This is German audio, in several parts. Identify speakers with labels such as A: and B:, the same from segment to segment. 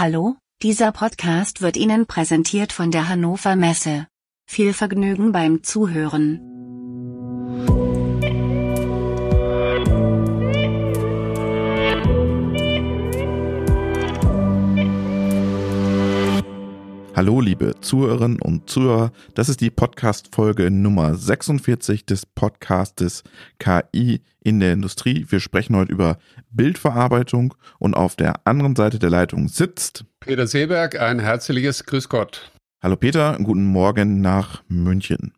A: Hallo, dieser Podcast wird Ihnen präsentiert von der Hannover Messe. Viel Vergnügen beim Zuhören.
B: Hallo, liebe Zuhörerinnen und Zuhörer. Das ist die Podcast-Folge Nummer 46 des Podcastes KI in der Industrie. Wir sprechen heute über Bildverarbeitung und auf der anderen Seite der Leitung sitzt
C: Peter Seeberg. Ein herzliches Grüß Gott.
B: Hallo Peter, guten Morgen nach München.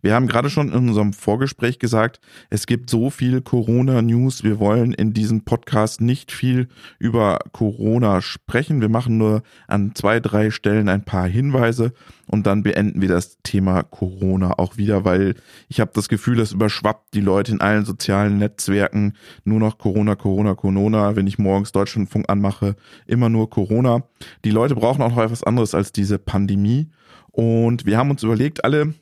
B: Wir haben gerade schon in unserem Vorgespräch gesagt, es gibt so viel Corona-News. Wir wollen in diesem Podcast nicht viel über Corona sprechen. Wir machen nur an zwei, drei Stellen ein paar Hinweise und dann beenden wir das Thema Corona auch wieder, weil ich habe das Gefühl, es überschwappt die Leute in allen sozialen Netzwerken nur noch Corona, Corona, Corona. Wenn ich morgens Deutschlandfunk anmache, immer nur Corona. Die Leute brauchen auch noch etwas anderes als diese Pandemie. Und wir haben uns überlegt, alle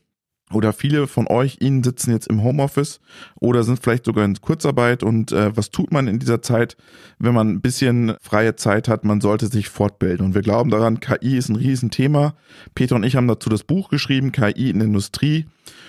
B: oder viele von euch, Ihnen sitzen jetzt im Homeoffice oder sind vielleicht sogar in Kurzarbeit. Und äh, was tut man in dieser Zeit, wenn man ein bisschen freie Zeit hat? Man sollte sich fortbilden. Und wir glauben daran, KI ist ein Riesenthema. Peter und ich haben dazu das Buch geschrieben, KI in der Industrie.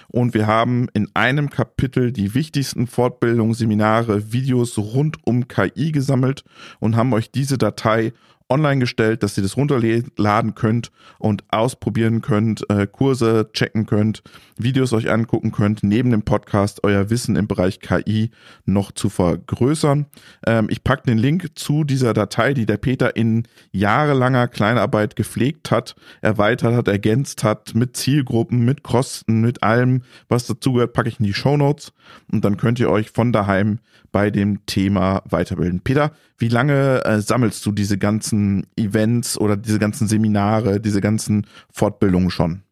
B: Und wir haben in einem Kapitel die wichtigsten Fortbildungen, Seminare, Videos rund um KI gesammelt und haben euch diese Datei online gestellt, dass ihr das runterladen könnt und ausprobieren könnt, äh, Kurse checken könnt, Videos euch angucken könnt, neben dem Podcast euer Wissen im Bereich KI noch zu vergrößern. Ähm, ich packe den Link zu dieser Datei, die der Peter in jahrelanger Kleinarbeit gepflegt hat, erweitert hat, ergänzt hat, mit Zielgruppen, mit Kosten, mit allem, was dazugehört, packe ich in die Show Notes und dann könnt ihr euch von daheim bei dem Thema weiterbilden. Peter, wie lange äh, sammelst du diese ganzen Events oder diese ganzen Seminare, diese ganzen Fortbildungen schon?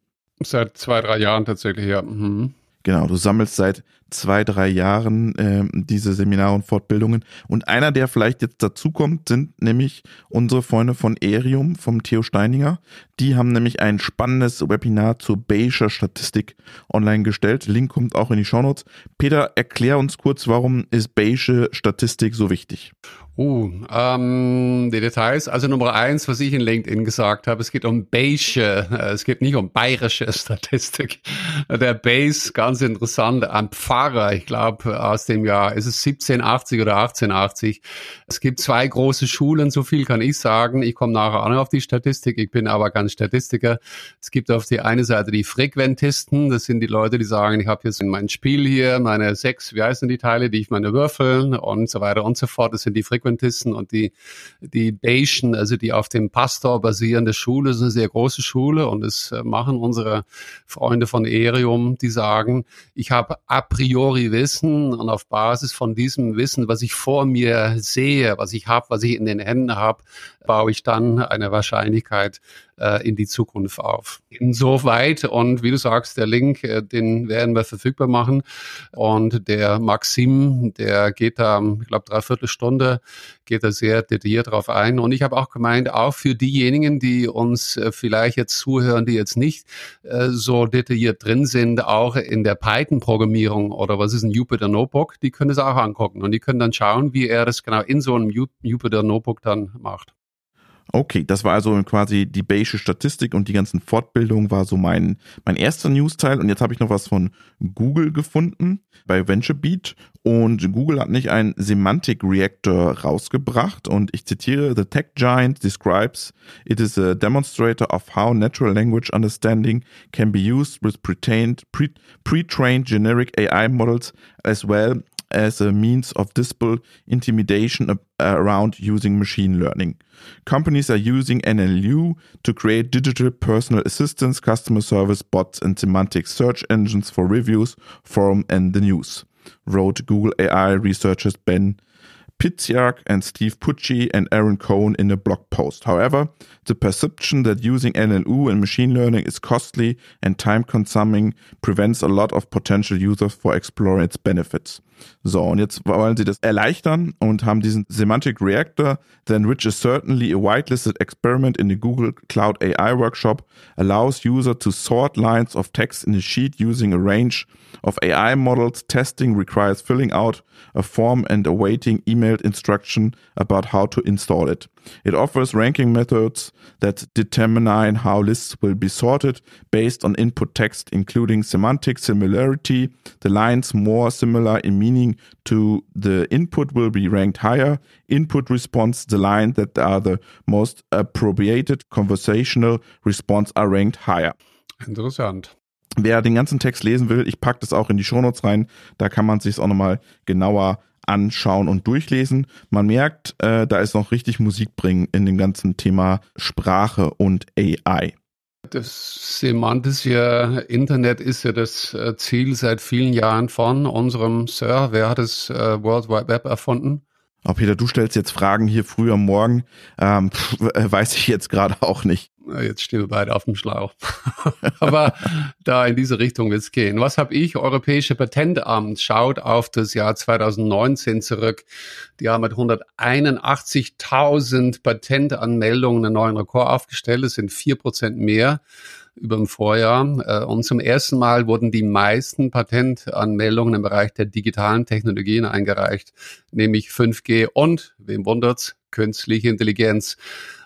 C: Seit zwei, drei Jahren tatsächlich, ja. Mhm.
B: Genau, du sammelst seit zwei, drei Jahren äh, diese Seminare und Fortbildungen. Und einer, der vielleicht jetzt dazukommt, sind nämlich unsere Freunde von Erium, vom Theo Steininger. Die haben nämlich ein spannendes Webinar zur Bayescher Statistik online gestellt. Link kommt auch in die Shownotes. Peter, erklär uns kurz, warum ist Bayesche Statistik so wichtig?
C: Uh, ähm, die Details. Also Nummer eins, was ich in LinkedIn gesagt habe, es geht um Bayesche, äh, es geht nicht um bayerische Statistik. Der Bayes, ganz interessant, ein Pfarrer, ich glaube aus dem Jahr, ist es 1780 oder 1880. Es gibt zwei große Schulen, so viel kann ich sagen. Ich komme nachher auch noch auf die Statistik, ich bin aber kein Statistiker. Es gibt auf die eine Seite die Frequentisten, das sind die Leute, die sagen, ich habe jetzt in mein Spiel hier meine sechs, wie heißen die Teile, die ich meine würfeln und so weiter und so fort. Das sind die Frequentisten. Adventisten und die, die Bayesian, also die auf dem Pastor basierende Schule, ist eine sehr große Schule und es äh, machen unsere Freunde von Erium, die sagen, ich habe a priori Wissen und auf Basis von diesem Wissen, was ich vor mir sehe, was ich habe, was ich in den Händen habe, baue ich dann eine Wahrscheinlichkeit äh, in die Zukunft auf. Insoweit und wie du sagst, der Link, äh, den werden wir verfügbar machen und der Maxim, der geht da, ich glaube, dreiviertel Stunde, geht da sehr detailliert drauf ein und ich habe auch gemeint, auch für diejenigen, die uns äh, vielleicht jetzt zuhören, die jetzt nicht äh, so detailliert drin sind, auch in der Python-Programmierung oder was ist ein Jupyter Notebook, die können es auch angucken und die können dann schauen, wie er das genau in so einem Jupyter Notebook dann macht.
B: Okay, das war also quasi die Bayesche Statistik und die ganzen Fortbildungen war so mein, mein erster News-Teil. Und jetzt habe ich noch was von Google gefunden bei VentureBeat. Und Google hat nicht einen Semantic Reactor rausgebracht. Und ich zitiere, The Tech Giant describes it is a demonstrator of how natural language understanding can be used with pre-trained, pre-trained generic AI models as well as a means of disable intimidation around using machine learning. Companies are using NLU to create digital personal assistants, customer service bots, and semantic search engines for reviews, forum, and the news, wrote Google AI researchers Ben Pitsiak and Steve Pucci and Aaron Cohen in a blog post. However, the perception that using NLU and machine learning is costly and time consuming prevents a lot of potential users for exploring its benefits. So, und jetzt wollen sie das erleichtern und haben diesen Semantic Reactor, then which is certainly a whitelisted experiment in the Google Cloud AI workshop, allows user to sort lines of text in a sheet using a range of AI models. Testing requires filling out a form and awaiting emailed instruction about how to install it. It offers ranking methods that determine how lists will be sorted based on input text, including semantic similarity. The lines more similar in meaning to the input will be ranked higher. Input response, the line that are the most appropriated conversational response are ranked higher.
C: Interessant.
B: Wer den ganzen Text lesen will, ich packe das auch in die Shownotes rein, da kann man sich auch nochmal genauer anschauen und durchlesen. Man merkt, äh, da ist noch richtig Musik bringen in dem ganzen Thema Sprache und AI.
C: Das semantische Internet ist ja das äh, Ziel seit vielen Jahren von unserem Sir. Wer hat das äh, World Wide Web erfunden?
B: Oh, Peter, du stellst jetzt Fragen hier früh am Morgen. Ähm, pff, äh, weiß ich jetzt gerade auch nicht.
C: Jetzt stehen wir beide auf dem Schlauch. Aber da in diese Richtung wird es gehen. Was habe ich? Europäische Patentamt schaut auf das Jahr 2019 zurück. Die haben mit 181.000 Patentanmeldungen einen neuen Rekord aufgestellt. Das sind vier Prozent mehr über dem Vorjahr. Äh, und zum ersten Mal wurden die meisten Patentanmeldungen im Bereich der digitalen Technologien eingereicht, nämlich 5G und, wem wundert's, künstliche Intelligenz.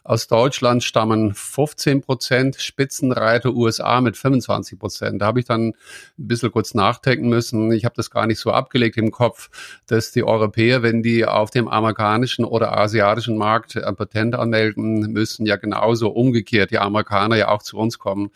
C: Aus Deutschland stammen 15 Prozent, Spitzenreiter USA mit 25 Prozent. Da habe ich dann ein bisschen kurz nachdenken müssen. Ich habe das gar nicht so abgelegt im Kopf, dass die Europäer, wenn die auf dem amerikanischen oder asiatischen Markt ein Patent anmelden müssen, ja genauso umgekehrt die Amerikaner ja auch zu uns kommen.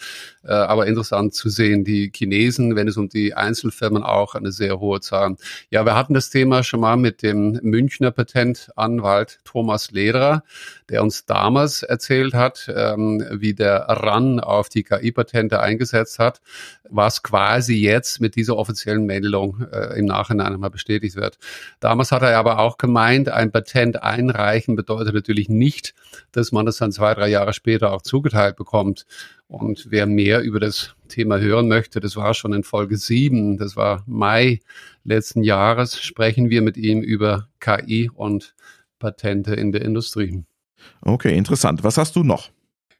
C: Äh, aber interessant zu sehen, die Chinesen, wenn es um die Einzelfirmen auch eine sehr hohe Zahl. Ja, wir hatten das Thema schon mal mit dem Münchner Patentanwalt Thomas Lederer, der uns damals damals erzählt hat, ähm, wie der RAN auf die KI-Patente eingesetzt hat, was quasi jetzt mit dieser offiziellen Meldung äh, im Nachhinein einmal bestätigt wird. Damals hat er aber auch gemeint, ein Patent einreichen bedeutet natürlich nicht, dass man das dann zwei, drei Jahre später auch zugeteilt bekommt. Und wer mehr über das Thema hören möchte, das war schon in Folge 7, das war Mai letzten Jahres, sprechen wir mit ihm über KI und Patente in der Industrie.
B: Okay, interessant. Was hast du noch?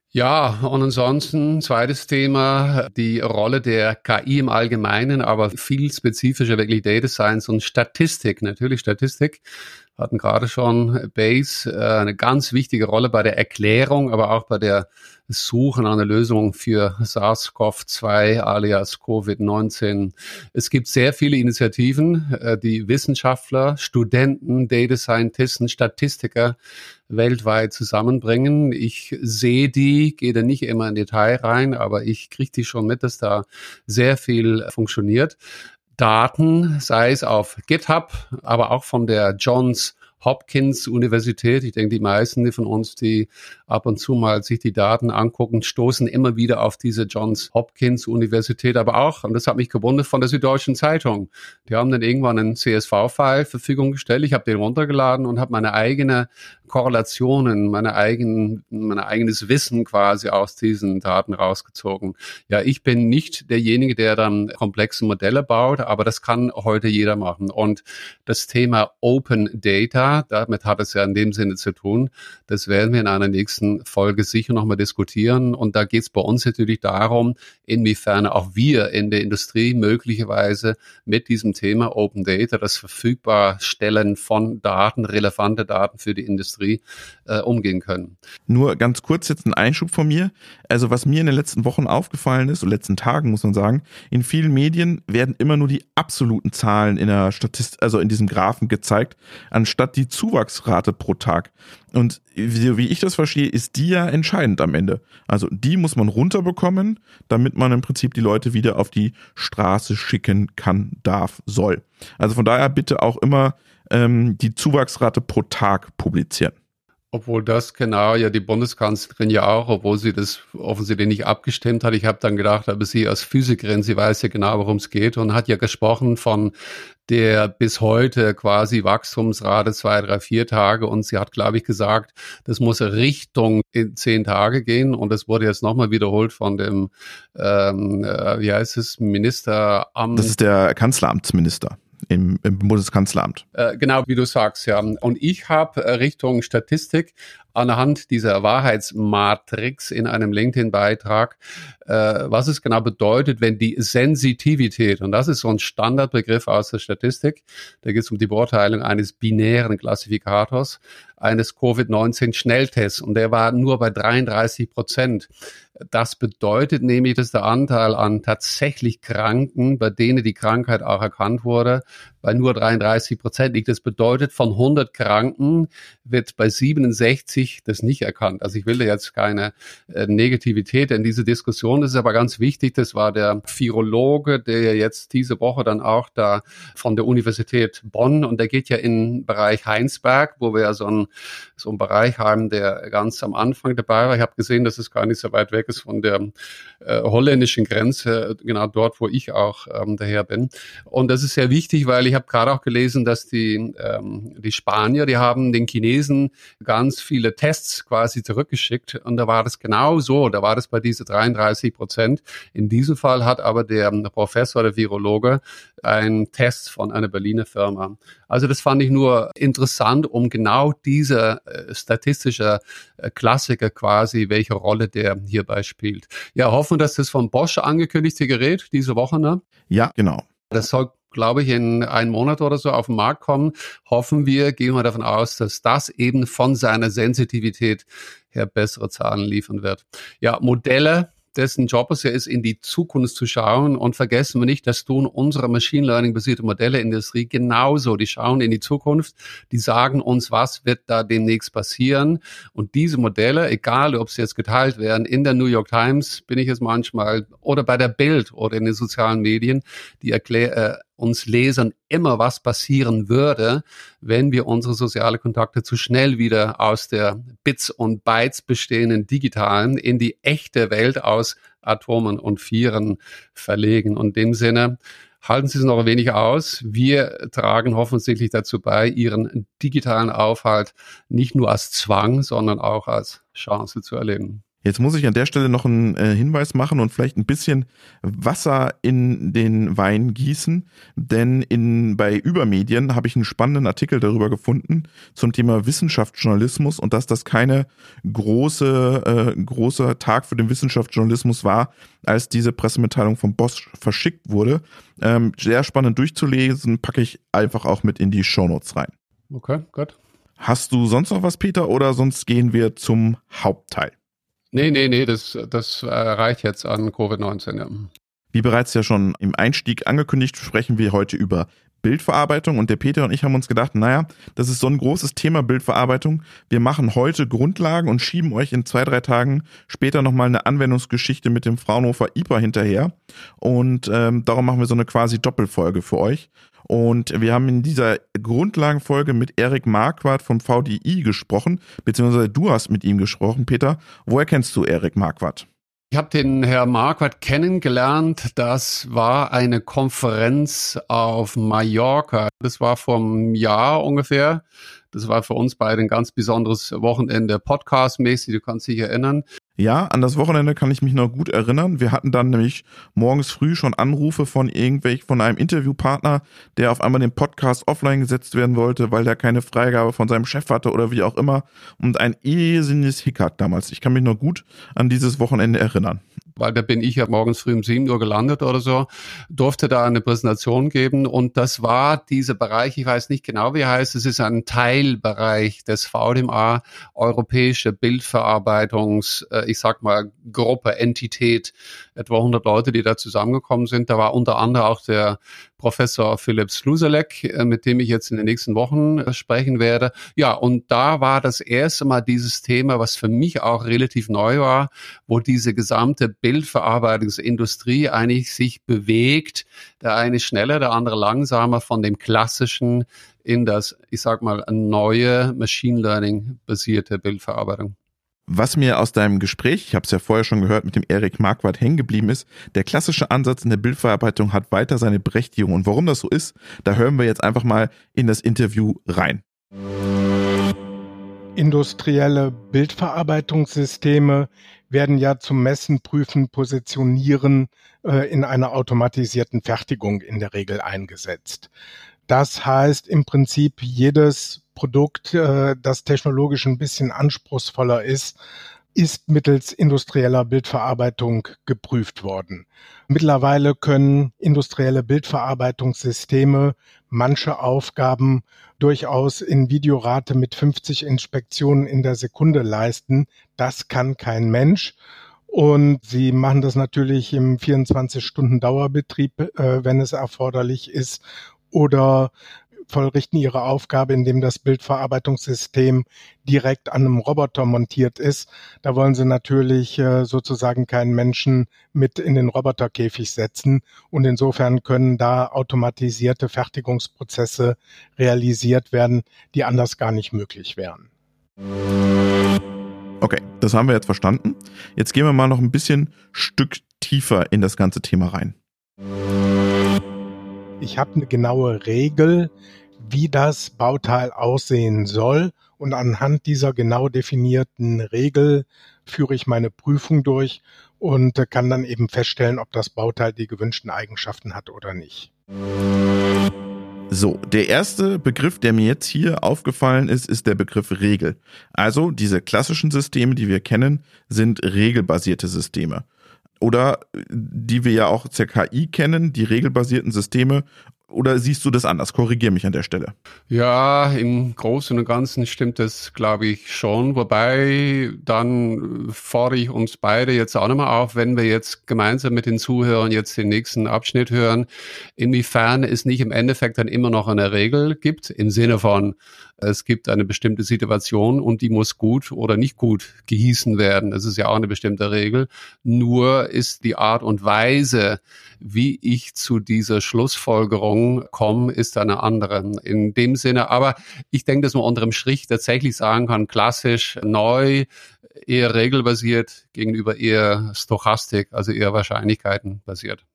C: Ja, und ansonsten zweites Thema, die Rolle der KI im Allgemeinen, aber viel spezifischer wirklich Data Science und Statistik. Natürlich Statistik hatten gerade schon Base äh, eine ganz wichtige Rolle bei der Erklärung, aber auch bei der Suche nach einer Lösung für SARS-CoV-2 alias Covid-19. Es gibt sehr viele Initiativen, äh, die Wissenschaftler, Studenten, Data Scientisten, Statistiker weltweit zusammenbringen. Ich sehe die, gehe da nicht immer in Detail rein, aber ich kriege die schon mit, dass da sehr viel funktioniert. Daten, sei es auf GitHub, aber auch von der Johns Hopkins Universität. Ich denke, die meisten von uns, die ab und zu mal sich die Daten angucken, stoßen immer wieder auf diese Johns Hopkins Universität, aber auch, und das hat mich gewundert, von der Süddeutschen Zeitung. Die haben dann irgendwann einen CSV-File Verfügung gestellt. Ich habe den runtergeladen und habe meine eigene Korrelationen, meine eigenen, mein eigenes Wissen quasi aus diesen Daten rausgezogen. Ja, ich bin nicht derjenige, der dann komplexe Modelle baut, aber das kann heute jeder machen. Und das Thema Open Data, damit hat es ja in dem Sinne zu tun, das werden wir in einer nächsten Folge sicher nochmal diskutieren. Und da geht es bei uns natürlich darum, inwiefern auch wir in der Industrie möglicherweise mit diesem Thema Open Data, das Verfügbarstellen von Daten, relevante Daten für die Industrie, Industrie äh, umgehen können.
B: Nur ganz kurz jetzt ein Einschub von mir. Also was mir in den letzten Wochen aufgefallen ist, und letzten Tagen muss man sagen, in vielen Medien werden immer nur die absoluten Zahlen in der Statistik, also in diesem Graphen gezeigt, anstatt die Zuwachsrate pro Tag. Und wie ich das verstehe, ist die ja entscheidend am Ende. Also die muss man runterbekommen, damit man im Prinzip die Leute wieder auf die Straße schicken kann, darf, soll. Also von daher bitte auch immer ähm, die Zuwachsrate pro Tag publizieren.
C: Obwohl das genau ja die Bundeskanzlerin ja auch, obwohl sie das offensichtlich nicht abgestimmt hat. Ich habe dann gedacht, aber sie als Physikerin, sie weiß ja genau, worum es geht und hat ja gesprochen von der bis heute quasi Wachstumsrate zwei, drei, vier Tage und sie hat, glaube ich, gesagt, das muss Richtung zehn Tage gehen und das wurde jetzt nochmal wiederholt von dem, ähm, äh, wie heißt es, Ministeramt.
B: Das ist der Kanzleramtsminister im, im Bundeskanzleramt.
C: Äh, genau, wie du sagst, ja. Und ich habe äh, Richtung Statistik anhand dieser Wahrheitsmatrix in einem LinkedIn-Beitrag, äh, was es genau bedeutet, wenn die Sensitivität, und das ist so ein Standardbegriff aus der Statistik, da geht es um die Beurteilung eines binären Klassifikators, eines Covid-19-Schnelltests und der war nur bei 33 Prozent. Das bedeutet nämlich, dass der Anteil an tatsächlich Kranken, bei denen die Krankheit auch erkannt wurde, bei nur 33 Prozent liegt. Das bedeutet, von 100 Kranken wird bei 67 das nicht erkannt. Also ich will da jetzt keine äh, Negativität in diese Diskussion. Das ist aber ganz wichtig. Das war der Virologe, der jetzt diese Woche dann auch da von der Universität Bonn und der geht ja in den Bereich Heinsberg, wo wir ja so so einen Bereich haben, der ganz am Anfang dabei war. Ich habe gesehen, dass es gar nicht so weit weg ist von der äh, holländischen Grenze, genau dort, wo ich auch ähm, daher bin. Und das ist sehr wichtig, weil ich habe gerade auch gelesen, dass die, ähm, die Spanier, die haben den Chinesen ganz viele Tests quasi zurückgeschickt und da war das genau so, da war das bei diese 33 Prozent. In diesem Fall hat aber der Professor, der Virologe, einen Test von einer Berliner Firma. Also das fand ich nur interessant, um genau diese äh, statistische äh, Klassiker quasi, welche Rolle der hierbei spielt. Ja, hoffen, dass das von Bosch angekündigte Gerät diese Woche, ne?
B: Ja, genau.
C: Das soll glaube ich, in einem Monat oder so auf den Markt kommen. Hoffen wir, gehen wir davon aus, dass das eben von seiner Sensitivität her bessere Zahlen liefern wird. Ja, Modelle, dessen Job es ja ist, in die Zukunft zu schauen. Und vergessen wir nicht, das tun unsere Machine Learning basierte Modelle-Industrie genauso. Die schauen in die Zukunft, die sagen uns, was wird da demnächst passieren. Und diese Modelle, egal ob sie jetzt geteilt werden, in der New York Times bin ich es manchmal oder bei der Bild oder in den sozialen Medien, die erklären, äh, uns Lesern immer was passieren würde, wenn wir unsere soziale Kontakte zu schnell wieder aus der Bits und Bytes bestehenden digitalen in die echte Welt aus Atomen und Vieren verlegen. Und in dem Sinne halten Sie es noch ein wenig aus. Wir tragen hoffentlich dazu bei, Ihren digitalen Aufhalt nicht nur als Zwang, sondern auch als Chance zu erleben.
B: Jetzt muss ich an der Stelle noch einen äh, Hinweis machen und vielleicht ein bisschen Wasser in den Wein gießen, denn in, bei Übermedien habe ich einen spannenden Artikel darüber gefunden zum Thema Wissenschaftsjournalismus und dass das keine große, äh, großer Tag für den Wissenschaftsjournalismus war, als diese Pressemitteilung von Bosch verschickt wurde. Ähm, sehr spannend durchzulesen, packe ich einfach auch mit in die Shownotes rein.
C: Okay, gut.
B: Hast du sonst noch was, Peter, oder sonst gehen wir zum Hauptteil?
C: Nee, nee, nee, das, das reicht jetzt an Covid-19, ja.
B: Wie bereits ja schon im Einstieg angekündigt, sprechen wir heute über Bildverarbeitung und der Peter und ich haben uns gedacht, naja, das ist so ein großes Thema Bildverarbeitung. Wir machen heute Grundlagen und schieben euch in zwei, drei Tagen später nochmal eine Anwendungsgeschichte mit dem Fraunhofer IPA hinterher. Und ähm, darum machen wir so eine quasi Doppelfolge für euch. Und wir haben in dieser Grundlagenfolge mit Erik Marquardt vom VDI gesprochen, beziehungsweise du hast mit ihm gesprochen, Peter. Woher kennst du Erik Marquardt?
C: Ich habe den Herr Marquardt kennengelernt. Das war eine Konferenz auf Mallorca. Das war einem Jahr ungefähr. Das war für uns beide ein ganz besonderes Wochenende, podcastmäßig. Du kannst dich erinnern.
B: Ja, an das Wochenende kann ich mich noch gut erinnern. Wir hatten dann nämlich morgens früh schon Anrufe von irgendwelch, von einem Interviewpartner, der auf einmal den Podcast offline gesetzt werden wollte, weil der keine Freigabe von seinem Chef hatte oder wie auch immer. Und ein irrsinniges Hickhack damals. Ich kann mich noch gut an dieses Wochenende erinnern
C: weil da bin ich ja morgens früh um sieben Uhr gelandet oder so, durfte da eine Präsentation geben. Und das war dieser Bereich, ich weiß nicht genau, wie er heißt, es ist ein Teilbereich des VDMA, Europäische Bildverarbeitungs, äh, ich sag mal, Gruppe, Entität, etwa 100 Leute, die da zusammengekommen sind. Da war unter anderem auch der Professor Philipp Sluselek, äh, mit dem ich jetzt in den nächsten Wochen äh, sprechen werde. Ja, und da war das erste Mal dieses Thema, was für mich auch relativ neu war, wo diese gesamte Bildverarbeitungsindustrie eigentlich sich bewegt, der eine schneller, der andere langsamer von dem klassischen in das, ich sag mal, neue Machine Learning basierte Bildverarbeitung.
B: Was mir aus deinem Gespräch, ich habe es ja vorher schon gehört, mit dem Erik Marquardt hängen geblieben ist, der klassische Ansatz in der Bildverarbeitung hat weiter seine Berechtigung. Und warum das so ist, da hören wir jetzt einfach mal in das Interview rein.
D: Industrielle Bildverarbeitungssysteme werden ja zum Messen, Prüfen, Positionieren äh, in einer automatisierten Fertigung in der Regel eingesetzt. Das heißt im Prinzip, jedes Produkt, äh, das technologisch ein bisschen anspruchsvoller ist, ist mittels industrieller Bildverarbeitung geprüft worden. Mittlerweile können industrielle Bildverarbeitungssysteme manche Aufgaben durchaus in Videorate mit 50 Inspektionen in der Sekunde leisten. Das kann kein Mensch. Und sie machen das natürlich im 24-Stunden-Dauerbetrieb, äh, wenn es erforderlich ist, oder vollrichten ihre Aufgabe, indem das Bildverarbeitungssystem direkt an einem Roboter montiert ist. Da wollen sie natürlich äh, sozusagen keinen Menschen mit in den Roboterkäfig setzen. Und insofern können da automatisierte Fertigungsprozesse realisiert werden, die anders gar nicht möglich wären.
B: Okay, das haben wir jetzt verstanden. Jetzt gehen wir mal noch ein bisschen Stück tiefer in das ganze Thema rein.
D: Ich habe eine genaue Regel, wie das Bauteil aussehen soll. Und anhand dieser genau definierten Regel führe ich meine Prüfung durch und kann dann eben feststellen, ob das Bauteil die gewünschten Eigenschaften hat oder nicht.
B: So, der erste Begriff, der mir jetzt hier aufgefallen ist, ist der Begriff Regel. Also diese klassischen Systeme, die wir kennen, sind regelbasierte Systeme. Oder die wir ja auch zur KI kennen, die regelbasierten Systeme oder siehst du das anders? Korrigier mich an der Stelle.
C: Ja, im Großen und Ganzen stimmt das, glaube ich, schon. Wobei, dann fordere ich uns beide jetzt auch nochmal auf, wenn wir jetzt gemeinsam mit den Zuhörern jetzt den nächsten Abschnitt hören, inwiefern es nicht im Endeffekt dann immer noch eine Regel gibt, im Sinne von, es gibt eine bestimmte Situation und die muss gut oder nicht gut gehießen werden. Das ist ja auch eine bestimmte Regel. Nur ist die Art und Weise, wie ich zu dieser Schlussfolgerung komme, ist eine andere. In dem Sinne, aber ich denke, dass man unterm Strich tatsächlich sagen kann, klassisch, neu, eher regelbasiert gegenüber eher Stochastik, also eher Wahrscheinlichkeiten basiert.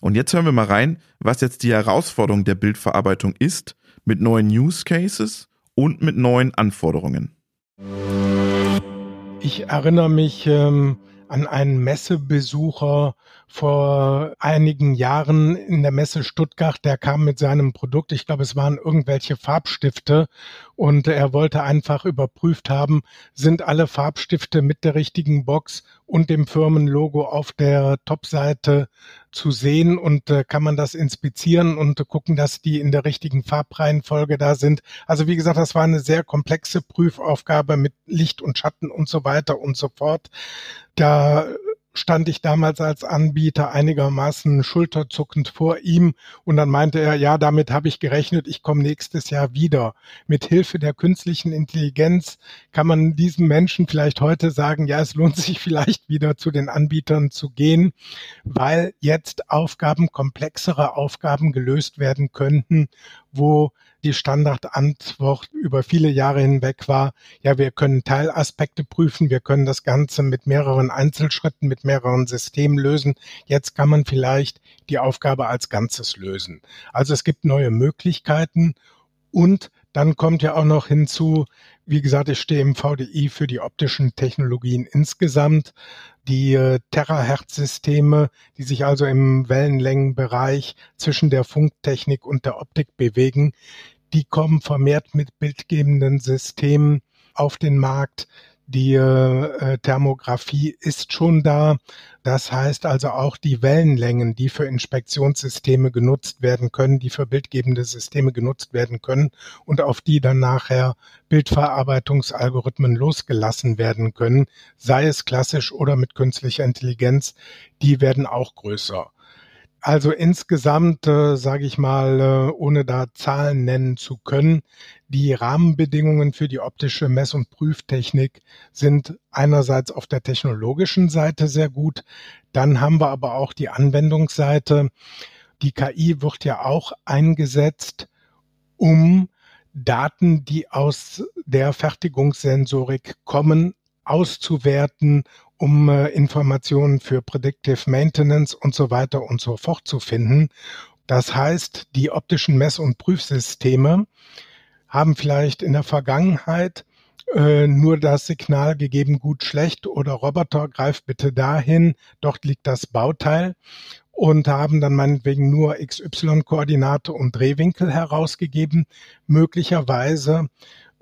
B: Und jetzt hören wir mal rein, was jetzt die Herausforderung der Bildverarbeitung ist mit neuen Use Cases und mit neuen Anforderungen.
D: Ich erinnere mich ähm, an einen Messebesucher vor einigen Jahren in der Messe Stuttgart, der kam mit seinem Produkt, ich glaube, es waren irgendwelche Farbstifte und er wollte einfach überprüft haben, sind alle Farbstifte mit der richtigen Box und dem Firmenlogo auf der Topseite zu sehen und äh, kann man das inspizieren und gucken, dass die in der richtigen Farbreihenfolge da sind. Also wie gesagt, das war eine sehr komplexe Prüfaufgabe mit Licht und Schatten und so weiter und so fort. Da stand ich damals als Anbieter einigermaßen schulterzuckend vor ihm und dann meinte er, ja, damit habe ich gerechnet, ich komme nächstes Jahr wieder. Mit Hilfe der künstlichen Intelligenz kann man diesem Menschen vielleicht heute sagen, ja, es lohnt sich vielleicht wieder zu den Anbietern zu gehen, weil jetzt Aufgaben, komplexere Aufgaben gelöst werden könnten, wo die Standardantwort über viele Jahre hinweg war, ja, wir können Teilaspekte prüfen, wir können das Ganze mit mehreren Einzelschritten, mit mehreren Systemen lösen. Jetzt kann man vielleicht die Aufgabe als Ganzes lösen. Also es gibt neue Möglichkeiten und dann kommt ja auch noch hinzu, wie gesagt, ich stehe im VDI für die optischen Technologien insgesamt. Die äh, Terahertz-Systeme, die sich also im Wellenlängenbereich zwischen der Funktechnik und der Optik bewegen, die kommen vermehrt mit bildgebenden Systemen auf den Markt. Die äh, Thermografie ist schon da. Das heißt also auch die Wellenlängen, die für Inspektionssysteme genutzt werden können, die für bildgebende Systeme genutzt werden können und auf die dann nachher Bildverarbeitungsalgorithmen losgelassen werden können, sei es klassisch oder mit künstlicher Intelligenz, die werden auch größer. Also insgesamt, äh, sage ich mal, äh, ohne da Zahlen nennen zu können, die Rahmenbedingungen für die optische Mess- und Prüftechnik sind einerseits auf der technologischen Seite sehr gut, dann haben wir aber auch die Anwendungsseite. Die KI wird ja auch eingesetzt, um Daten, die aus der Fertigungssensorik kommen, auszuwerten um äh, Informationen für Predictive Maintenance und so weiter und so fort zu finden. Das heißt, die optischen Mess- und Prüfsysteme haben vielleicht in der Vergangenheit äh, nur das Signal gegeben, gut, schlecht oder Roboter, greif bitte dahin, dort liegt das Bauteil und haben dann meinetwegen nur XY-Koordinate und Drehwinkel herausgegeben. Möglicherweise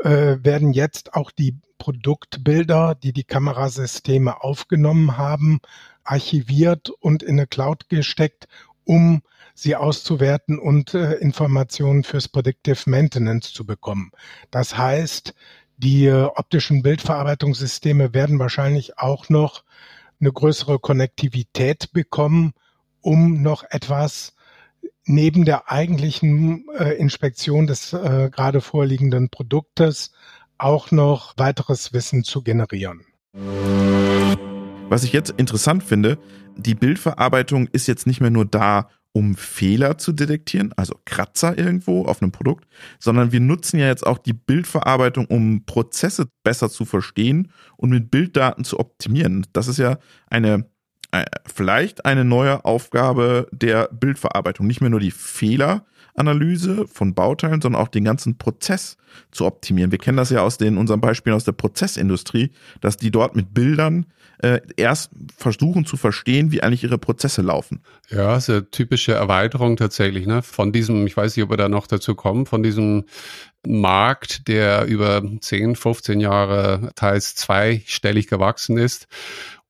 D: äh, werden jetzt auch die Produktbilder, die die Kamerasysteme aufgenommen haben, archiviert und in eine Cloud gesteckt um sie auszuwerten und äh, Informationen fürs Predictive Maintenance zu bekommen. Das heißt, die äh, optischen Bildverarbeitungssysteme werden wahrscheinlich auch noch eine größere Konnektivität bekommen, um noch etwas neben der eigentlichen äh, Inspektion des äh, gerade vorliegenden Produktes auch noch weiteres Wissen zu generieren.
B: Was ich jetzt interessant finde, die Bildverarbeitung ist jetzt nicht mehr nur da, um Fehler zu detektieren, also Kratzer irgendwo auf einem Produkt, sondern wir nutzen ja jetzt auch die Bildverarbeitung, um Prozesse besser zu verstehen und mit Bilddaten zu optimieren. Das ist ja eine vielleicht eine neue Aufgabe der Bildverarbeitung, nicht mehr nur die Fehler Analyse von Bauteilen, sondern auch den ganzen Prozess zu optimieren. Wir kennen das ja aus den unseren Beispielen aus der Prozessindustrie, dass die dort mit Bildern äh, erst versuchen zu verstehen, wie eigentlich ihre Prozesse laufen.
C: Ja, ist eine typische Erweiterung tatsächlich, ne? Von diesem, ich weiß nicht, ob wir da noch dazu kommen, von diesem Markt, der über 10, 15 Jahre teils zweistellig gewachsen ist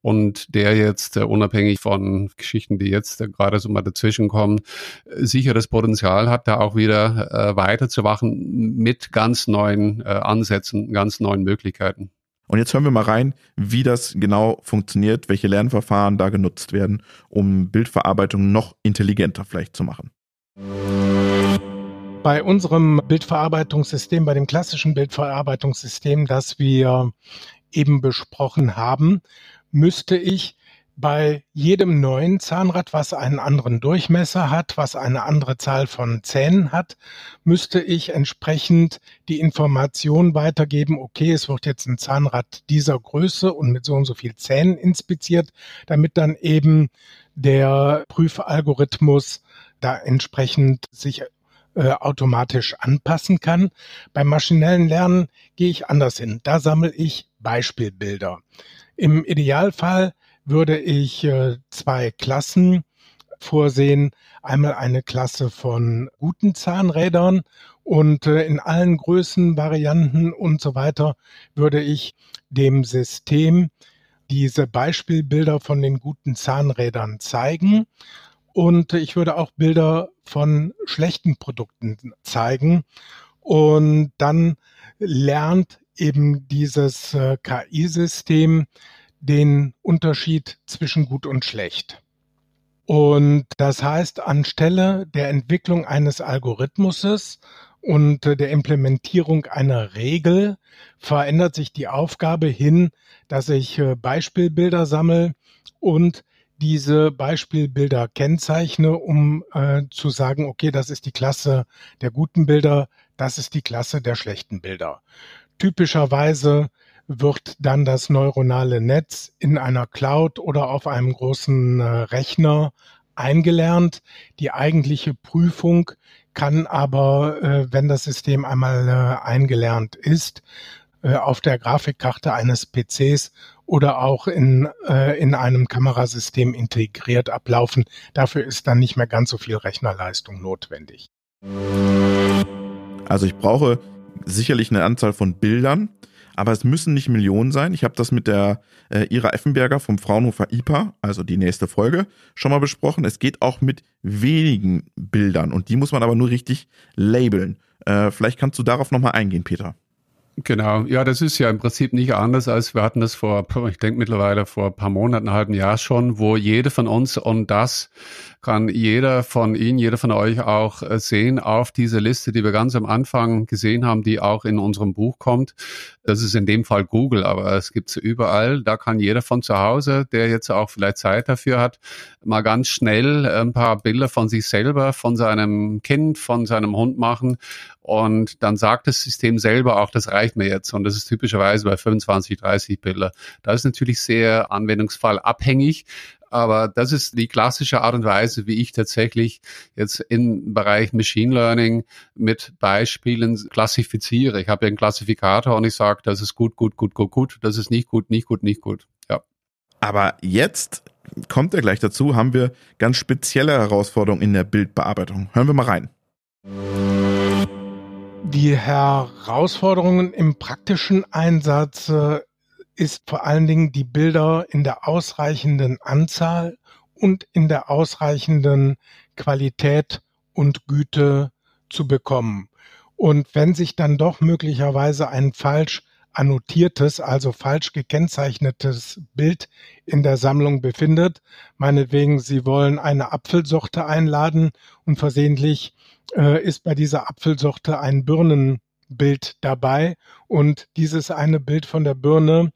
C: und der jetzt äh, unabhängig von Geschichten, die jetzt äh, gerade so mal dazwischen kommen, äh, sicher das Potenzial hat, da auch wieder äh, weiterzuwachen mit ganz neuen äh, Ansätzen, ganz neuen Möglichkeiten.
B: Und jetzt hören wir mal rein, wie das genau funktioniert, welche Lernverfahren da genutzt werden, um Bildverarbeitung noch intelligenter vielleicht zu machen.
D: Bei unserem Bildverarbeitungssystem, bei dem klassischen Bildverarbeitungssystem, das wir eben besprochen haben, müsste ich bei jedem neuen Zahnrad, was einen anderen Durchmesser hat, was eine andere Zahl von Zähnen hat, müsste ich entsprechend die Information weitergeben, okay, es wird jetzt ein Zahnrad dieser Größe und mit so und so viel Zähnen inspiziert, damit dann eben der Prüfalgorithmus da entsprechend sich äh, automatisch anpassen kann. Beim maschinellen Lernen gehe ich anders hin. Da sammle ich Beispielbilder. Im Idealfall würde ich äh, zwei Klassen vorsehen. Einmal eine Klasse von guten Zahnrädern und äh, in allen Größen, Varianten und so weiter würde ich dem System diese Beispielbilder von den guten Zahnrädern zeigen. Und ich würde auch Bilder von schlechten Produkten zeigen. Und dann lernt eben dieses äh, KI-System den Unterschied zwischen gut und schlecht. Und das heißt, anstelle der Entwicklung eines Algorithmuses und der Implementierung einer Regel verändert sich die Aufgabe hin, dass ich äh, Beispielbilder sammle und diese Beispielbilder kennzeichne, um äh, zu sagen, okay, das ist die Klasse der guten Bilder, das ist die Klasse der schlechten Bilder. Typischerweise wird dann das neuronale Netz in einer Cloud oder auf einem großen äh, Rechner eingelernt. Die eigentliche Prüfung kann aber, äh, wenn das System einmal äh, eingelernt ist, auf der Grafikkarte eines PCs oder auch in, in einem Kamerasystem integriert ablaufen. Dafür ist dann nicht mehr ganz so viel Rechnerleistung notwendig.
B: Also ich brauche sicherlich eine Anzahl von Bildern, aber es müssen nicht Millionen sein. Ich habe das mit der äh, Ira Effenberger vom Fraunhofer IPA, also die nächste Folge, schon mal besprochen. Es geht auch mit wenigen Bildern und die muss man aber nur richtig labeln. Äh, vielleicht kannst du darauf nochmal eingehen, Peter.
C: Genau, ja, das ist ja im Prinzip nicht anders als wir hatten das vor, ich denke mittlerweile vor ein paar Monaten, einem halben Jahr schon, wo jede von uns und das kann jeder von Ihnen, jeder von euch auch äh, sehen auf diese Liste, die wir ganz am Anfang gesehen haben, die auch in unserem Buch kommt. Das ist in dem Fall Google, aber es gibt sie überall. Da kann jeder von zu Hause, der jetzt auch vielleicht Zeit dafür hat, mal ganz schnell ein paar Bilder von sich selber, von seinem Kind, von seinem Hund machen. Und dann sagt das System selber auch, das reicht mir jetzt. Und das ist typischerweise bei 25, 30 Bilder. Da ist natürlich sehr anwendungsfall abhängig. Aber das ist die klassische Art und Weise, wie ich tatsächlich jetzt im Bereich Machine Learning mit Beispielen klassifiziere. Ich habe ja einen Klassifikator und ich sage, das ist gut, gut, gut, gut, gut, das ist nicht gut, nicht gut, nicht gut. Ja.
B: Aber jetzt kommt er gleich dazu, haben wir ganz spezielle Herausforderungen in der Bildbearbeitung. Hören wir mal rein.
D: Die Herausforderungen im praktischen Einsatz äh, ist vor allen Dingen die Bilder in der ausreichenden Anzahl und in der ausreichenden Qualität und Güte zu bekommen. Und wenn sich dann doch möglicherweise ein falsch annotiertes, also falsch gekennzeichnetes Bild in der Sammlung befindet. Meinetwegen, Sie wollen eine Apfelsorte einladen und versehentlich äh, ist bei dieser Apfelsorte ein Birnenbild dabei und dieses eine Bild von der Birne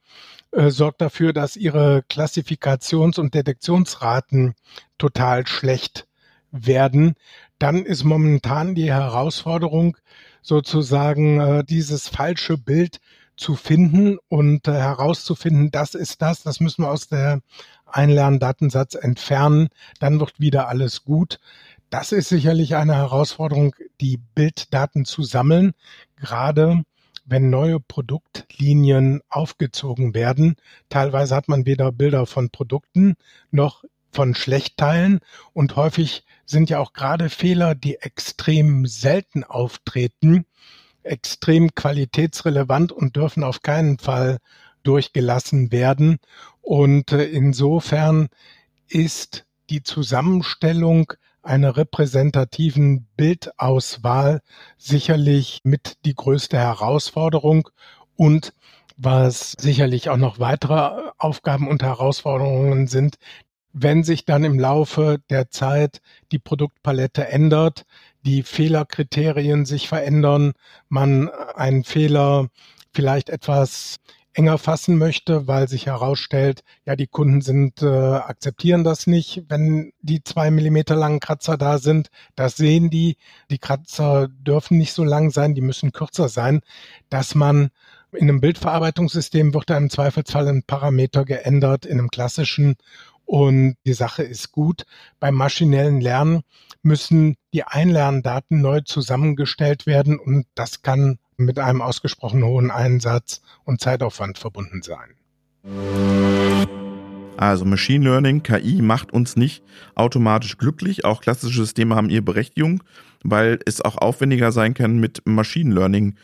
D: äh, sorgt dafür, dass Ihre Klassifikations- und Detektionsraten total schlecht werden. Dann ist momentan die Herausforderung, sozusagen äh, dieses falsche Bild zu finden und äh, herauszufinden, das ist das, das müssen wir aus der Einlerndatensatz entfernen, dann wird wieder alles gut. Das ist sicherlich eine Herausforderung, die Bilddaten zu sammeln, gerade wenn neue Produktlinien aufgezogen werden. Teilweise hat man weder Bilder von Produkten noch von Schlechtteilen und häufig sind ja auch gerade Fehler, die extrem selten auftreten, extrem qualitätsrelevant und dürfen auf keinen Fall durchgelassen werden. Und äh, insofern ist die Zusammenstellung einer repräsentativen Bildauswahl sicherlich mit die größte Herausforderung und was sicherlich auch noch weitere Aufgaben und Herausforderungen sind, wenn sich dann im Laufe der Zeit die Produktpalette ändert, die Fehlerkriterien sich verändern, man einen Fehler vielleicht etwas enger fassen möchte, weil sich herausstellt, ja, die Kunden sind, äh, akzeptieren das nicht, wenn die zwei Millimeter langen Kratzer da sind. Das sehen die. Die Kratzer dürfen nicht so lang sein, die müssen kürzer sein, dass man in einem Bildverarbeitungssystem wird da im Zweifelsfall ein Parameter geändert, in einem klassischen und die Sache ist gut. Beim maschinellen Lernen müssen die Einlerndaten neu zusammengestellt werden und das kann mit einem ausgesprochen hohen Einsatz und Zeitaufwand verbunden sein.
B: Also Machine Learning, KI macht uns nicht automatisch glücklich. Auch klassische Systeme haben ihre Berechtigung, weil es auch aufwendiger sein kann, mit Machine Learning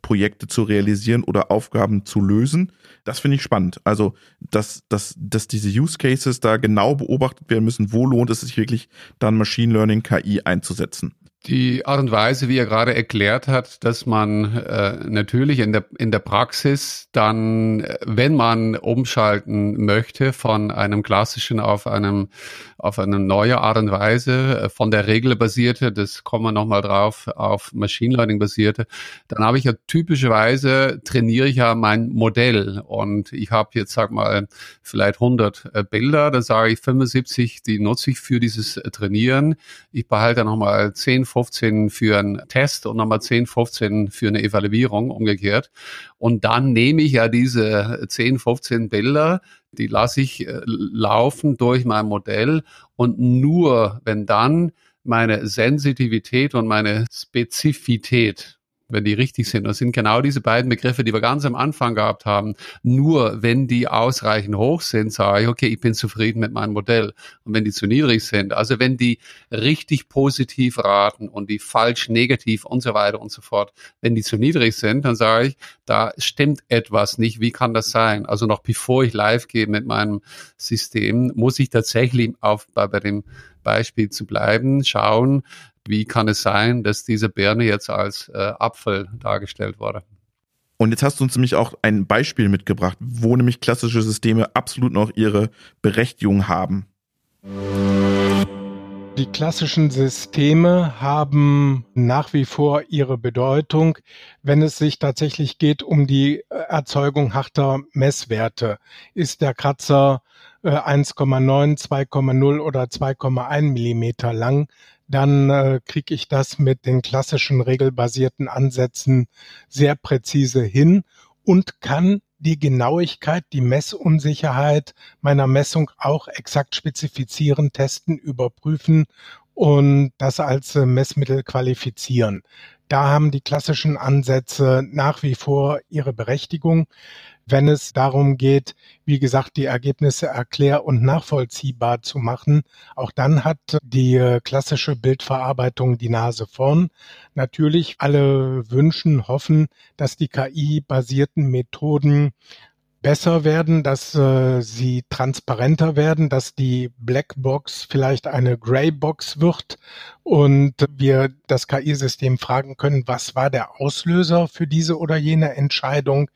B: Projekte zu realisieren oder Aufgaben zu lösen. Das finde ich spannend. Also, dass, dass, dass diese Use Cases da genau beobachtet werden müssen, wo lohnt es sich wirklich, dann Machine Learning KI einzusetzen.
C: Die Art und Weise, wie er gerade erklärt hat, dass man äh, natürlich in der, in der Praxis dann, äh, wenn man umschalten möchte von einem klassischen auf einem auf eine neue Art und Weise, äh, von der Regel basierte, das kommen wir nochmal drauf, auf Machine Learning basierte, dann habe ich ja typischerweise trainiere ich ja mein Modell und ich habe jetzt, sag mal, vielleicht 100 äh, Bilder, da sage ich 75, die nutze ich für dieses Trainieren. Ich behalte nochmal 10, 15 für einen Test und nochmal 10, 15 für eine Evaluierung umgekehrt. Und dann nehme ich ja diese 10, 15 Bilder, die lasse ich äh, laufen durch mein Modell und nur wenn dann meine Sensitivität und meine Spezifität wenn die richtig sind. Das sind genau diese beiden Begriffe, die wir ganz am Anfang gehabt haben. Nur wenn die ausreichend hoch sind, sage ich, okay, ich bin zufrieden mit meinem Modell. Und wenn die zu niedrig sind, also wenn die richtig positiv raten und die falsch negativ und so weiter und so fort, wenn die zu niedrig sind, dann sage ich, da stimmt etwas nicht. Wie kann das sein? Also noch bevor ich live gehe mit meinem System, muss ich tatsächlich auf, bei, bei dem Beispiel zu bleiben, schauen, wie kann es sein, dass diese Birne jetzt als äh, Apfel dargestellt wurde?
B: Und jetzt hast du uns nämlich auch ein Beispiel mitgebracht, wo nämlich klassische Systeme absolut noch ihre Berechtigung haben.
D: Die klassischen Systeme haben nach wie vor ihre Bedeutung, wenn es sich tatsächlich geht um die Erzeugung harter Messwerte. Ist der Kratzer 1,9, äh, 2,0 oder 2,1 Millimeter lang, dann äh, kriege ich das mit den klassischen regelbasierten Ansätzen sehr präzise hin und kann die Genauigkeit, die Messunsicherheit meiner Messung auch exakt spezifizieren, testen, überprüfen und das als äh, Messmittel qualifizieren. Da haben die klassischen Ansätze nach wie vor ihre Berechtigung wenn es darum geht, wie gesagt, die Ergebnisse erklär- und nachvollziehbar zu machen. Auch dann hat die äh, klassische Bildverarbeitung die Nase vorn. Natürlich alle wünschen, hoffen, dass die KI-basierten Methoden besser werden, dass äh, sie transparenter werden, dass die Blackbox vielleicht eine Greybox wird und wir das KI-System fragen können, was war der Auslöser für diese oder jene Entscheidung?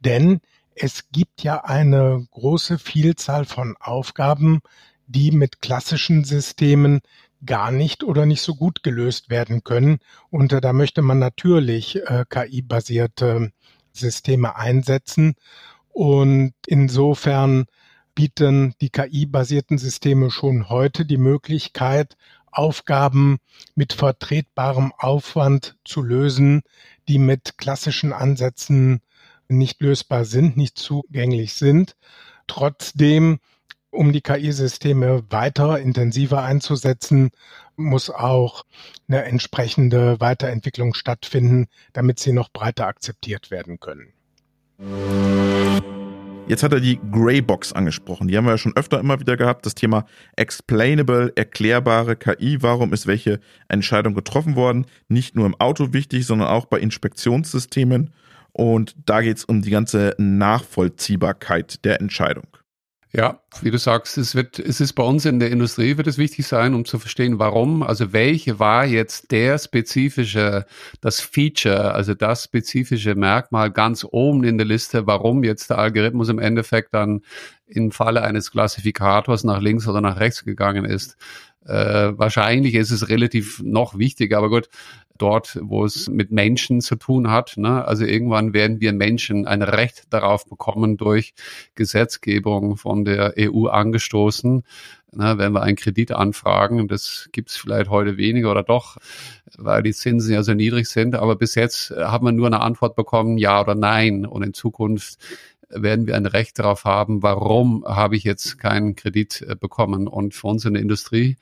D: Denn es gibt ja eine große Vielzahl von Aufgaben, die mit klassischen Systemen gar nicht oder nicht so gut gelöst werden können. Und äh, da möchte man natürlich äh, KI-basierte Systeme einsetzen. Und insofern bieten die KI-basierten Systeme schon heute die Möglichkeit, Aufgaben mit vertretbarem Aufwand zu lösen, die mit klassischen Ansätzen nicht lösbar sind, nicht zugänglich sind. Trotzdem um die KI-Systeme weiter intensiver einzusetzen, muss auch eine entsprechende Weiterentwicklung stattfinden, damit sie noch breiter akzeptiert werden können.
B: Jetzt hat er die Greybox angesprochen. Die haben wir ja schon öfter immer wieder gehabt. Das Thema explainable, erklärbare KI. Warum ist welche Entscheidung getroffen worden? Nicht nur im Auto wichtig, sondern auch bei Inspektionssystemen. Und da geht es um die ganze Nachvollziehbarkeit der Entscheidung.
C: Ja, wie du sagst, es wird, es ist bei uns in der Industrie wird es wichtig sein, um zu verstehen, warum, also welche war jetzt der spezifische, das Feature, also das spezifische Merkmal ganz oben in der Liste, warum jetzt der Algorithmus im Endeffekt dann im Falle eines Klassifikators nach links oder nach rechts gegangen ist. Äh, wahrscheinlich ist es relativ noch wichtiger, aber gut, dort, wo es mit Menschen zu tun hat. Ne? Also irgendwann werden wir Menschen ein Recht darauf bekommen durch Gesetzgebung von der EU angestoßen. Ne, wenn wir einen Kredit anfragen, das gibt es vielleicht heute weniger oder doch, weil die Zinsen ja so niedrig sind. Aber bis jetzt haben wir nur eine Antwort bekommen, ja oder nein. Und in Zukunft werden wir ein Recht darauf haben, warum habe ich jetzt keinen Kredit äh, bekommen. Und für uns in der Industrie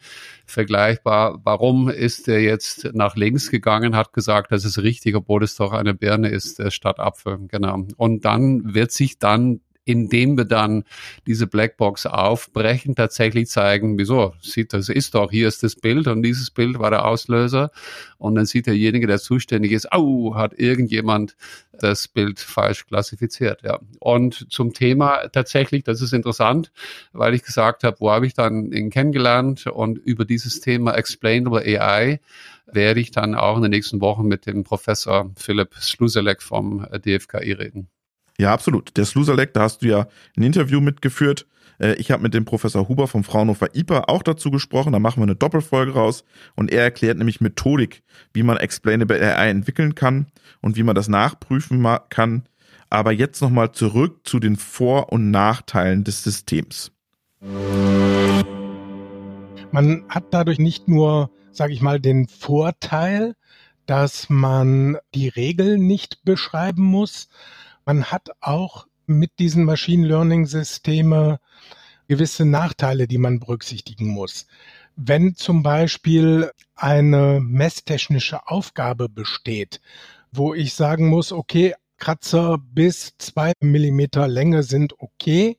C: vergleichbar, warum ist er jetzt nach links gegangen, hat gesagt, das ist richtig, obwohl es doch eine Birne ist statt Apfel. Genau. Und dann wird sich dann indem wir dann diese Blackbox aufbrechen, tatsächlich zeigen, wieso, sieht das ist doch, hier ist das Bild und dieses Bild war der Auslöser und dann sieht derjenige, der zuständig ist, au, hat irgendjemand das Bild falsch klassifiziert, ja. Und zum Thema tatsächlich, das ist interessant, weil ich gesagt habe, wo habe ich dann ihn kennengelernt und über dieses Thema Explainable AI werde ich dann auch in den nächsten Wochen mit dem Professor Philipp Sluselek vom DFKI reden.
B: Ja, absolut. Der Slusalek, da hast du ja ein Interview mitgeführt. Äh, ich habe mit dem Professor Huber vom Fraunhofer IPA auch dazu gesprochen. Da machen wir eine Doppelfolge raus. Und er erklärt nämlich Methodik, wie man Explainable AI entwickeln kann und wie man das nachprüfen kann. Aber jetzt nochmal zurück zu den Vor- und Nachteilen des Systems.
D: Man hat dadurch nicht nur, sage ich mal, den Vorteil, dass man die Regeln nicht beschreiben muss, man hat auch mit diesen Machine Learning Systeme gewisse Nachteile, die man berücksichtigen muss. Wenn zum Beispiel eine messtechnische Aufgabe besteht, wo ich sagen muss, okay, Kratzer bis zwei Millimeter Länge sind okay,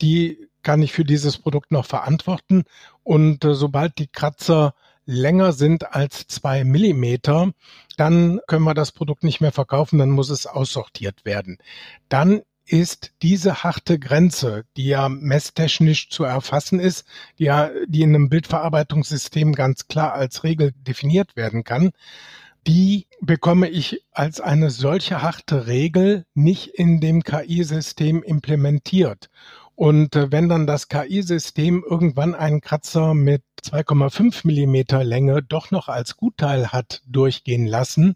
D: die kann ich für dieses Produkt noch verantworten. Und äh, sobald die Kratzer länger sind als zwei Millimeter, dann können wir das Produkt nicht mehr verkaufen, dann muss es aussortiert werden. Dann ist diese harte Grenze, die ja messtechnisch zu erfassen ist, die ja, die in einem Bildverarbeitungssystem ganz klar als Regel definiert werden kann, die bekomme ich als eine solche harte Regel nicht in dem KI-System implementiert. Und äh, wenn dann das KI-System irgendwann einen Kratzer mit 2,5 Millimeter Länge doch noch als Gutteil hat durchgehen lassen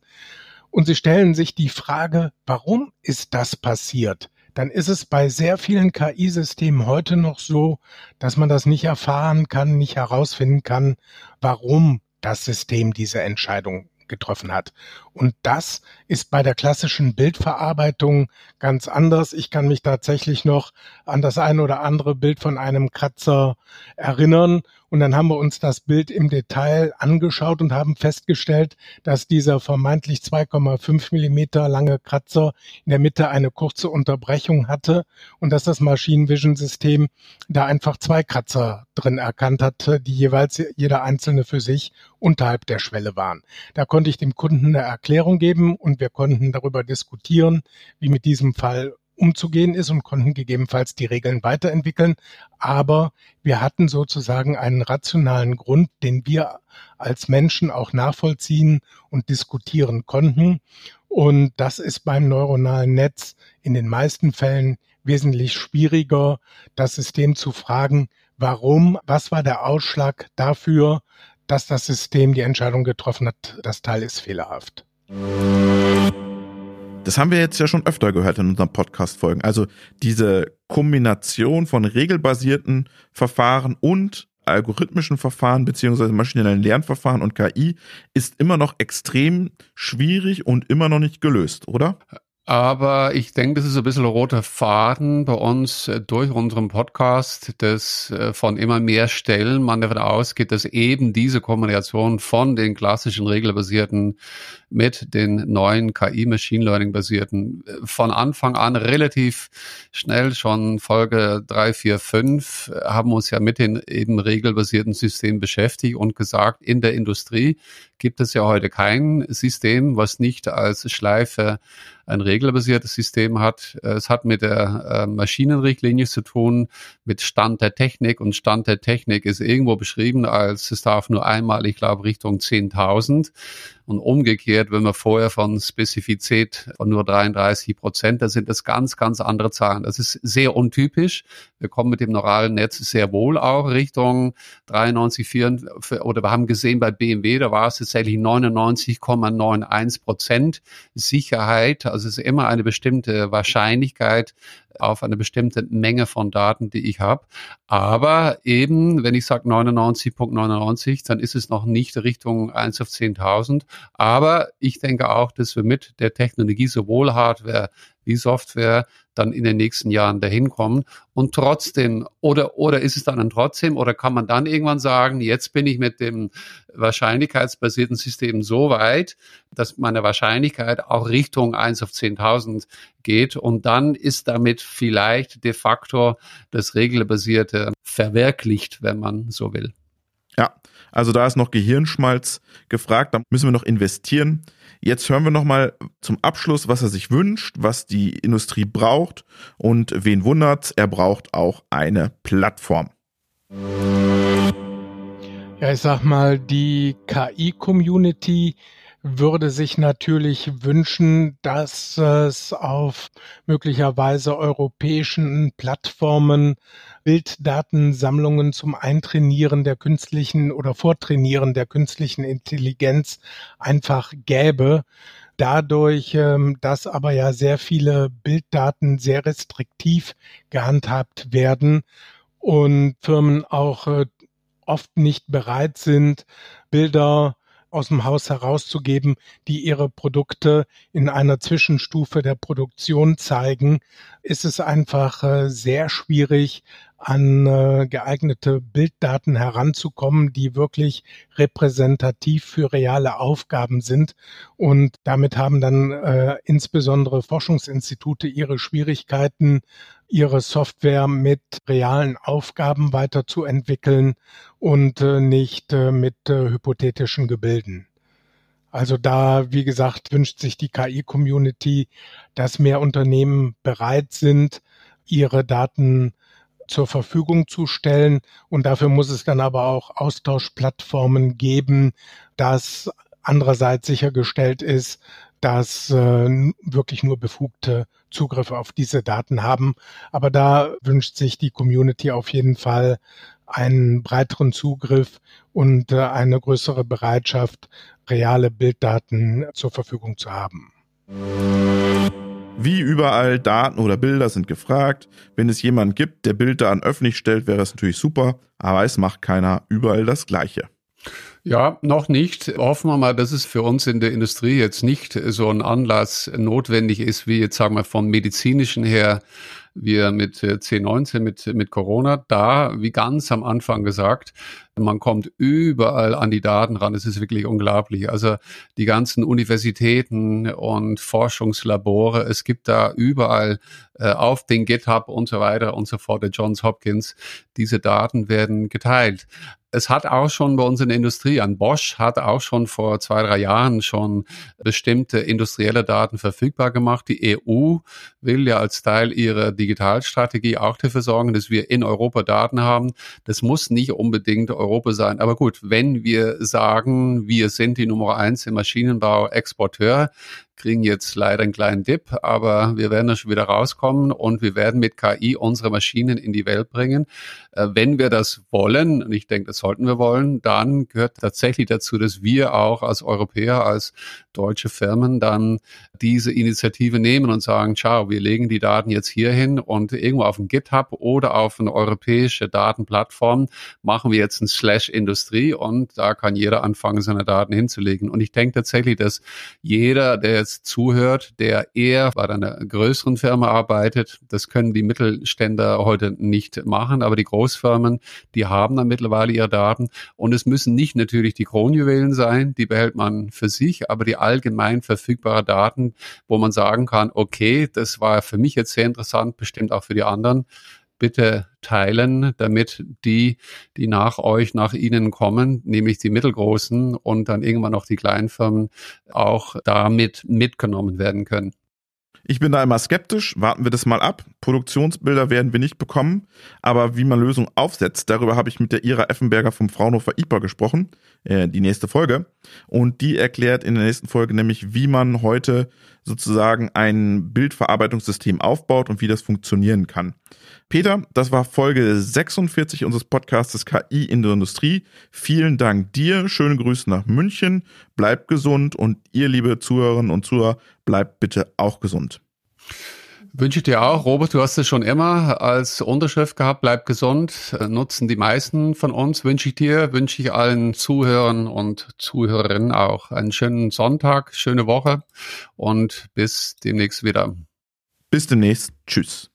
D: und Sie stellen sich die Frage, warum ist das passiert? Dann ist es bei sehr vielen KI-Systemen heute noch so, dass man das nicht erfahren kann, nicht herausfinden kann, warum das System diese Entscheidung getroffen hat. Und das ist bei der klassischen Bildverarbeitung ganz anders. Ich kann mich tatsächlich noch an das ein oder andere Bild von einem Kratzer erinnern. Und dann haben wir uns das Bild im Detail angeschaut und haben festgestellt, dass dieser vermeintlich 2,5 Millimeter lange Kratzer in der Mitte eine kurze Unterbrechung hatte und dass das Machine Vision System da einfach zwei Kratzer drin erkannt hatte, die jeweils jeder einzelne für sich unterhalb der Schwelle waren. Da konnte ich dem Kunden eine Erklärung geben und wir konnten darüber diskutieren, wie mit diesem Fall umzugehen ist und konnten gegebenenfalls die Regeln weiterentwickeln. Aber wir hatten sozusagen einen rationalen Grund, den wir als Menschen auch nachvollziehen und diskutieren konnten. Und das ist beim neuronalen Netz in den meisten Fällen wesentlich schwieriger, das System zu fragen, warum, was war der Ausschlag dafür, dass das System die Entscheidung getroffen hat, das Teil ist fehlerhaft.
B: Das haben wir jetzt ja schon öfter gehört in unseren Podcast-Folgen. Also diese Kombination von regelbasierten Verfahren und algorithmischen Verfahren beziehungsweise maschinellen Lernverfahren und KI ist immer noch extrem schwierig und immer noch nicht gelöst, oder?
C: Aber ich denke, das ist ein bisschen roter Faden bei uns äh, durch unseren Podcast, dass äh, von immer mehr Stellen man davon ausgeht, dass eben diese Kombination von den klassischen regelbasierten mit den neuen KI Machine Learning basierten äh, von Anfang an relativ schnell schon Folge drei, vier, fünf haben uns ja mit den eben regelbasierten Systemen beschäftigt und gesagt, in der Industrie gibt es ja heute kein System, was nicht als Schleife ein regelbasiertes System hat. Es hat mit der äh, Maschinenrichtlinie zu tun, mit Stand der Technik und Stand der Technik ist irgendwo beschrieben als es darf nur einmal, ich glaube, Richtung 10.000. Und umgekehrt, wenn wir vorher von Spezifizität von nur 33 Prozent, da sind das ganz, ganz andere Zahlen. Das ist sehr untypisch. Wir kommen mit dem neuralen Netz sehr wohl auch Richtung 93, 4, oder wir haben gesehen bei BMW, da war es tatsächlich 99,91 Prozent Sicherheit. Also es ist immer eine bestimmte Wahrscheinlichkeit, auf eine bestimmte Menge von Daten, die ich habe. Aber eben, wenn ich sage 99.99, dann ist es noch nicht Richtung 1 auf 10.000. Aber ich denke auch, dass wir mit der Technologie sowohl Hardware wie Software dann in den nächsten Jahren dahin kommen. Und trotzdem, oder, oder ist es dann trotzdem, oder kann man dann irgendwann sagen, jetzt bin ich mit dem wahrscheinlichkeitsbasierten System so weit, dass meine Wahrscheinlichkeit auch Richtung 1 auf 10.000 geht. Und dann ist damit vielleicht de facto das Regelbasierte verwirklicht, wenn man so will.
B: Ja, also da ist noch Gehirnschmalz gefragt, da müssen wir noch investieren. Jetzt hören wir nochmal zum Abschluss, was er sich wünscht, was die Industrie braucht und wen wundert's, er braucht auch eine Plattform.
D: Ja, ich sag mal, die KI-Community würde sich natürlich wünschen, dass es auf möglicherweise europäischen Plattformen Bilddatensammlungen zum Eintrainieren der künstlichen oder Vortrainieren der künstlichen Intelligenz einfach gäbe. Dadurch, ähm, dass aber ja sehr viele Bilddaten sehr restriktiv gehandhabt werden und Firmen auch äh, oft nicht bereit sind, Bilder aus dem Haus herauszugeben, die ihre Produkte in einer Zwischenstufe der Produktion zeigen, ist es einfach äh, sehr schwierig, an äh, geeignete Bilddaten heranzukommen, die wirklich repräsentativ für reale Aufgaben sind. Und damit haben dann äh, insbesondere Forschungsinstitute ihre Schwierigkeiten, ihre Software mit realen Aufgaben weiterzuentwickeln und äh, nicht äh, mit äh, hypothetischen Gebilden. Also da, wie gesagt, wünscht sich die KI-Community, dass mehr Unternehmen bereit sind, ihre Daten zur Verfügung zu stellen. Und dafür muss es dann aber auch Austauschplattformen geben, dass andererseits sichergestellt ist, dass äh, wirklich nur befugte Zugriffe auf diese Daten haben. Aber da wünscht sich die Community auf jeden Fall einen breiteren Zugriff und äh, eine größere Bereitschaft, reale Bilddaten zur Verfügung zu haben.
B: Wie überall, Daten oder Bilder sind gefragt. Wenn es jemanden gibt, der Bilddaten öffentlich stellt, wäre es natürlich super, aber es macht keiner überall das Gleiche.
C: Ja, noch nicht. Hoffen wir mal, dass es für uns in der Industrie jetzt nicht so ein Anlass notwendig ist, wie jetzt sagen wir vom medizinischen her, wir mit C19, mit, mit Corona. Da, wie ganz am Anfang gesagt, Man kommt überall an die Daten ran. Es ist wirklich unglaublich. Also die ganzen Universitäten und Forschungslabore, es gibt da überall äh, auf den GitHub und so weiter und so fort, der Johns Hopkins, diese Daten werden geteilt es hat auch schon bei uns in der Industrie, an Bosch hat auch schon vor zwei, drei Jahren schon bestimmte industrielle Daten verfügbar gemacht. Die EU will ja als Teil ihrer Digitalstrategie auch dafür sorgen, dass wir in Europa Daten haben. Das muss nicht unbedingt Europa sein. Aber gut, wenn wir sagen, wir sind die Nummer eins im Maschinenbau Exporteur, kriegen jetzt leider einen kleinen Dip, aber wir werden da schon wieder rauskommen und wir werden mit KI unsere Maschinen in die Welt bringen. Äh, wenn wir das wollen, und ich denke, das sollten wir wollen, dann gehört tatsächlich dazu, dass wir auch als Europäer, als deutsche Firmen dann diese Initiative nehmen und sagen, ciao, wir legen die Daten jetzt hier hin und irgendwo auf dem GitHub oder auf eine europäische Datenplattform machen wir jetzt ein Slash Industrie und da kann jeder anfangen, seine Daten hinzulegen. Und ich denke tatsächlich, dass jeder, der jetzt zuhört, der eher bei einer größeren Firma arbeitet, das können die Mittelständler heute nicht machen, aber die Großfirmen, die haben dann mittlerweile ihre Daten. Und es müssen nicht natürlich die Kronjuwelen sein, die behält man für sich, aber die allgemein verfügbare Daten, wo man sagen kann, okay, das war für mich jetzt sehr interessant, bestimmt auch für die anderen bitte teilen, damit die, die nach euch, nach Ihnen kommen, nämlich die mittelgroßen und dann irgendwann noch die kleinen auch damit mitgenommen werden können.
B: Ich bin da immer skeptisch, warten wir das mal ab. Produktionsbilder werden wir nicht bekommen, aber wie man Lösungen aufsetzt, darüber habe ich mit der Ira Effenberger vom Fraunhofer IPA gesprochen, äh, die nächste Folge. Und die erklärt in der nächsten Folge nämlich, wie man heute sozusagen ein Bildverarbeitungssystem aufbaut und wie das funktionieren kann. Peter, das war Folge 46 unseres Podcasts KI in der Industrie. Vielen Dank dir. Schöne Grüße nach München. Bleib gesund und ihr, liebe Zuhörerinnen und Zuhörer, bleibt bitte auch gesund.
C: Wünsche ich dir auch. Robert, du hast es schon immer als Unterschrift gehabt. Bleib gesund. Nutzen die meisten von uns. Wünsche ich dir, wünsche ich allen Zuhörern und Zuhörerinnen auch einen schönen Sonntag, schöne Woche und bis demnächst wieder.
B: Bis demnächst. Tschüss.